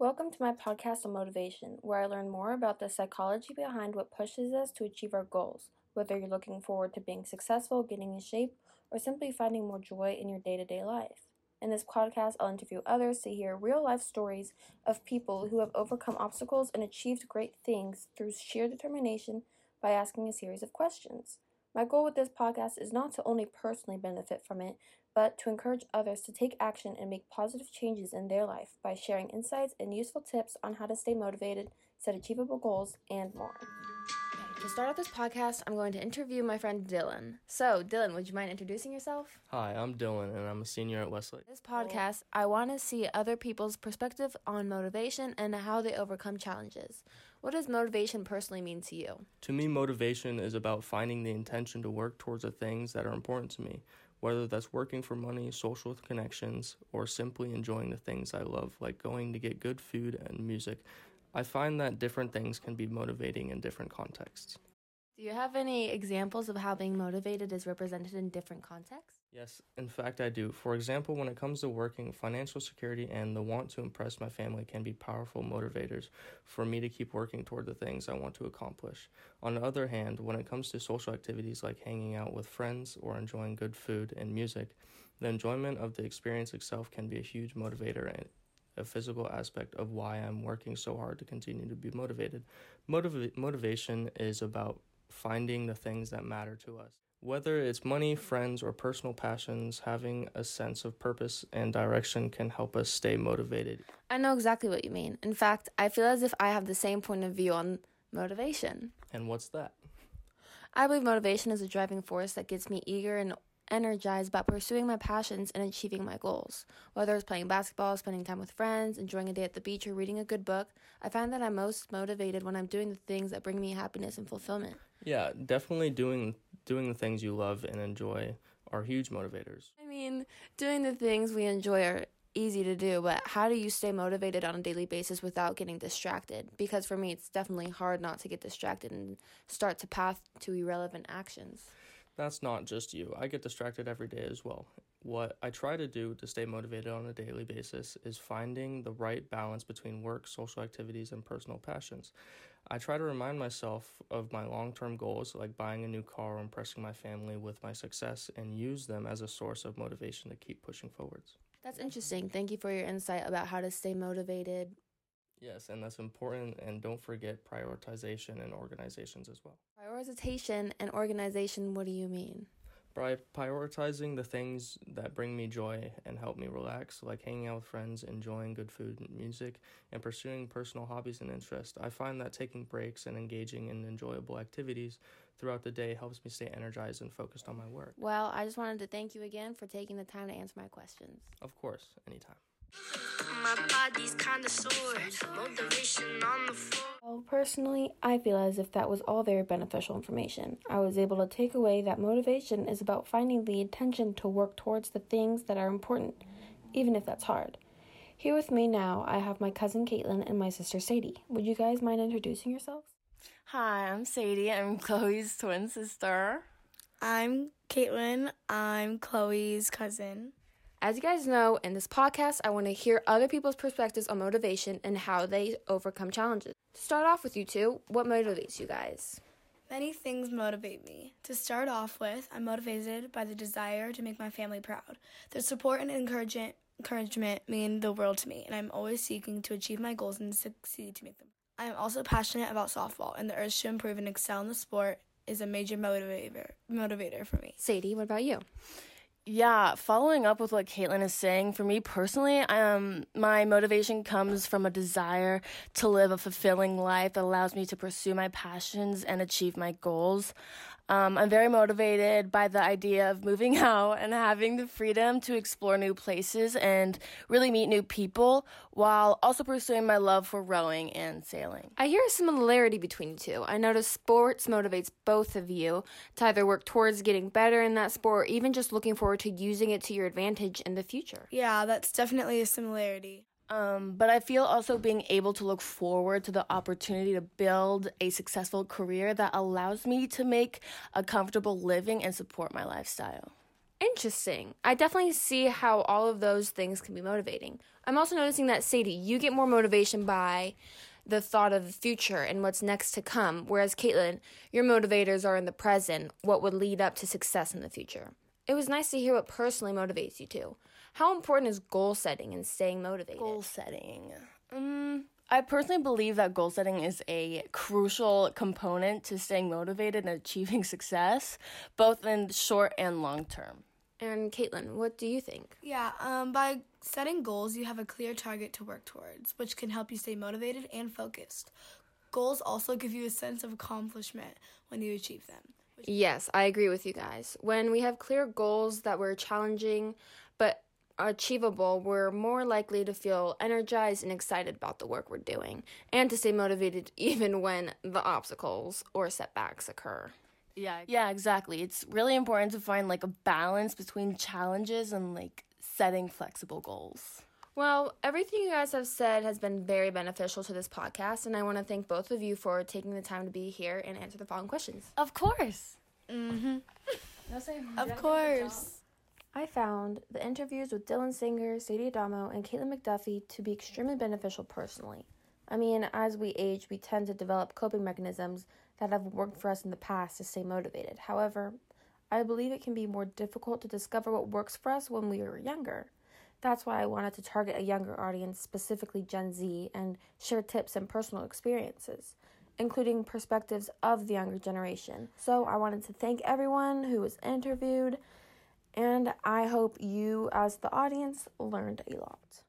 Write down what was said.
Welcome to my podcast on motivation, where I learn more about the psychology behind what pushes us to achieve our goals, whether you're looking forward to being successful, getting in shape, or simply finding more joy in your day to day life. In this podcast, I'll interview others to hear real life stories of people who have overcome obstacles and achieved great things through sheer determination by asking a series of questions. My goal with this podcast is not to only personally benefit from it, but to encourage others to take action and make positive changes in their life by sharing insights and useful tips on how to stay motivated, set achievable goals, and more. To start off this podcast, I'm going to interview my friend Dylan. So, Dylan, would you mind introducing yourself? Hi, I'm Dylan, and I'm a senior at Westlake. This podcast, I want to see other people's perspective on motivation and how they overcome challenges. What does motivation personally mean to you? To me, motivation is about finding the intention to work towards the things that are important to me, whether that's working for money, social connections, or simply enjoying the things I love, like going to get good food and music. I find that different things can be motivating in different contexts. Do you have any examples of how being motivated is represented in different contexts? Yes, in fact, I do. For example, when it comes to working, financial security and the want to impress my family can be powerful motivators for me to keep working toward the things I want to accomplish. On the other hand, when it comes to social activities like hanging out with friends or enjoying good food and music, the enjoyment of the experience itself can be a huge motivator a physical aspect of why I'm working so hard to continue to be motivated. Motiv- motivation is about finding the things that matter to us. Whether it's money, friends, or personal passions, having a sense of purpose and direction can help us stay motivated. I know exactly what you mean. In fact, I feel as if I have the same point of view on motivation. And what's that? I believe motivation is a driving force that gets me eager and energized about pursuing my passions and achieving my goals. Whether it's playing basketball, spending time with friends, enjoying a day at the beach, or reading a good book, I find that I'm most motivated when I'm doing the things that bring me happiness and fulfillment. Yeah, definitely doing doing the things you love and enjoy are huge motivators. I mean, doing the things we enjoy are easy to do, but how do you stay motivated on a daily basis without getting distracted? Because for me, it's definitely hard not to get distracted and start to path to irrelevant actions. That's not just you. I get distracted every day as well. What I try to do to stay motivated on a daily basis is finding the right balance between work, social activities, and personal passions. I try to remind myself of my long term goals, like buying a new car or impressing my family with my success, and use them as a source of motivation to keep pushing forwards. That's interesting. Thank you for your insight about how to stay motivated. Yes, and that's important. And don't forget prioritization and organizations as well. Prioritization and organization, what do you mean? by prioritizing the things that bring me joy and help me relax, like hanging out with friends, enjoying good food and music, and pursuing personal hobbies and interests. I find that taking breaks and engaging in enjoyable activities throughout the day helps me stay energized and focused on my work. Well, I just wanted to thank you again for taking the time to answer my questions. Of course, anytime. My body's kinda sore, motivation on the floor. Well, personally, I feel as if that was all very beneficial information. I was able to take away that motivation is about finding the intention to work towards the things that are important, even if that's hard. Here with me now, I have my cousin Caitlin and my sister Sadie. Would you guys mind introducing yourselves? Hi, I'm Sadie. I'm Chloe's twin sister. I'm Caitlin. I'm Chloe's cousin. As you guys know, in this podcast, I want to hear other people's perspectives on motivation and how they overcome challenges. To start off with you two, what motivates you guys? Many things motivate me. To start off with, I'm motivated by the desire to make my family proud. Their support and encouragement encouragement mean the world to me, and I'm always seeking to achieve my goals and succeed to make them. I am also passionate about softball, and the urge to improve and excel in the sport is a major motivator motivator for me. Sadie, what about you? Yeah, following up with what Caitlin is saying, for me personally, um, my motivation comes from a desire to live a fulfilling life that allows me to pursue my passions and achieve my goals. Um, I'm very motivated by the idea of moving out and having the freedom to explore new places and really meet new people while also pursuing my love for rowing and sailing. I hear a similarity between you two. I notice sports motivates both of you to either work towards getting better in that sport or even just looking forward to using it to your advantage in the future. Yeah, that's definitely a similarity. Um, but I feel also being able to look forward to the opportunity to build a successful career that allows me to make a comfortable living and support my lifestyle. Interesting. I definitely see how all of those things can be motivating. I'm also noticing that, Sadie, you get more motivation by the thought of the future and what's next to come, whereas Caitlin, your motivators are in the present, what would lead up to success in the future. It was nice to hear what personally motivates you too. How important is goal setting and staying motivated? Goal setting. Um, I personally believe that goal setting is a crucial component to staying motivated and achieving success, both in short and long term. And Caitlin, what do you think? Yeah, um, by setting goals, you have a clear target to work towards, which can help you stay motivated and focused. Goals also give you a sense of accomplishment when you achieve them. Yes, I agree with you guys. When we have clear goals that we're challenging but achievable, we're more likely to feel energized and excited about the work we're doing and to stay motivated even when the obstacles or setbacks occur. Yeah, yeah, exactly. It's really important to find like a balance between challenges and like setting flexible goals. Well, everything you guys have said has been very beneficial to this podcast, and I want to thank both of you for taking the time to be here and answer the following questions. Of course. Mm-hmm. No, say, Of course. I found the interviews with Dylan Singer, Sadie Adamo, and Caitlin McDuffie to be extremely beneficial personally. I mean, as we age, we tend to develop coping mechanisms that have worked for us in the past to stay motivated. However, I believe it can be more difficult to discover what works for us when we were younger. That's why I wanted to target a younger audience, specifically Gen Z, and share tips and personal experiences, including perspectives of the younger generation. So I wanted to thank everyone who was interviewed, and I hope you, as the audience, learned a lot.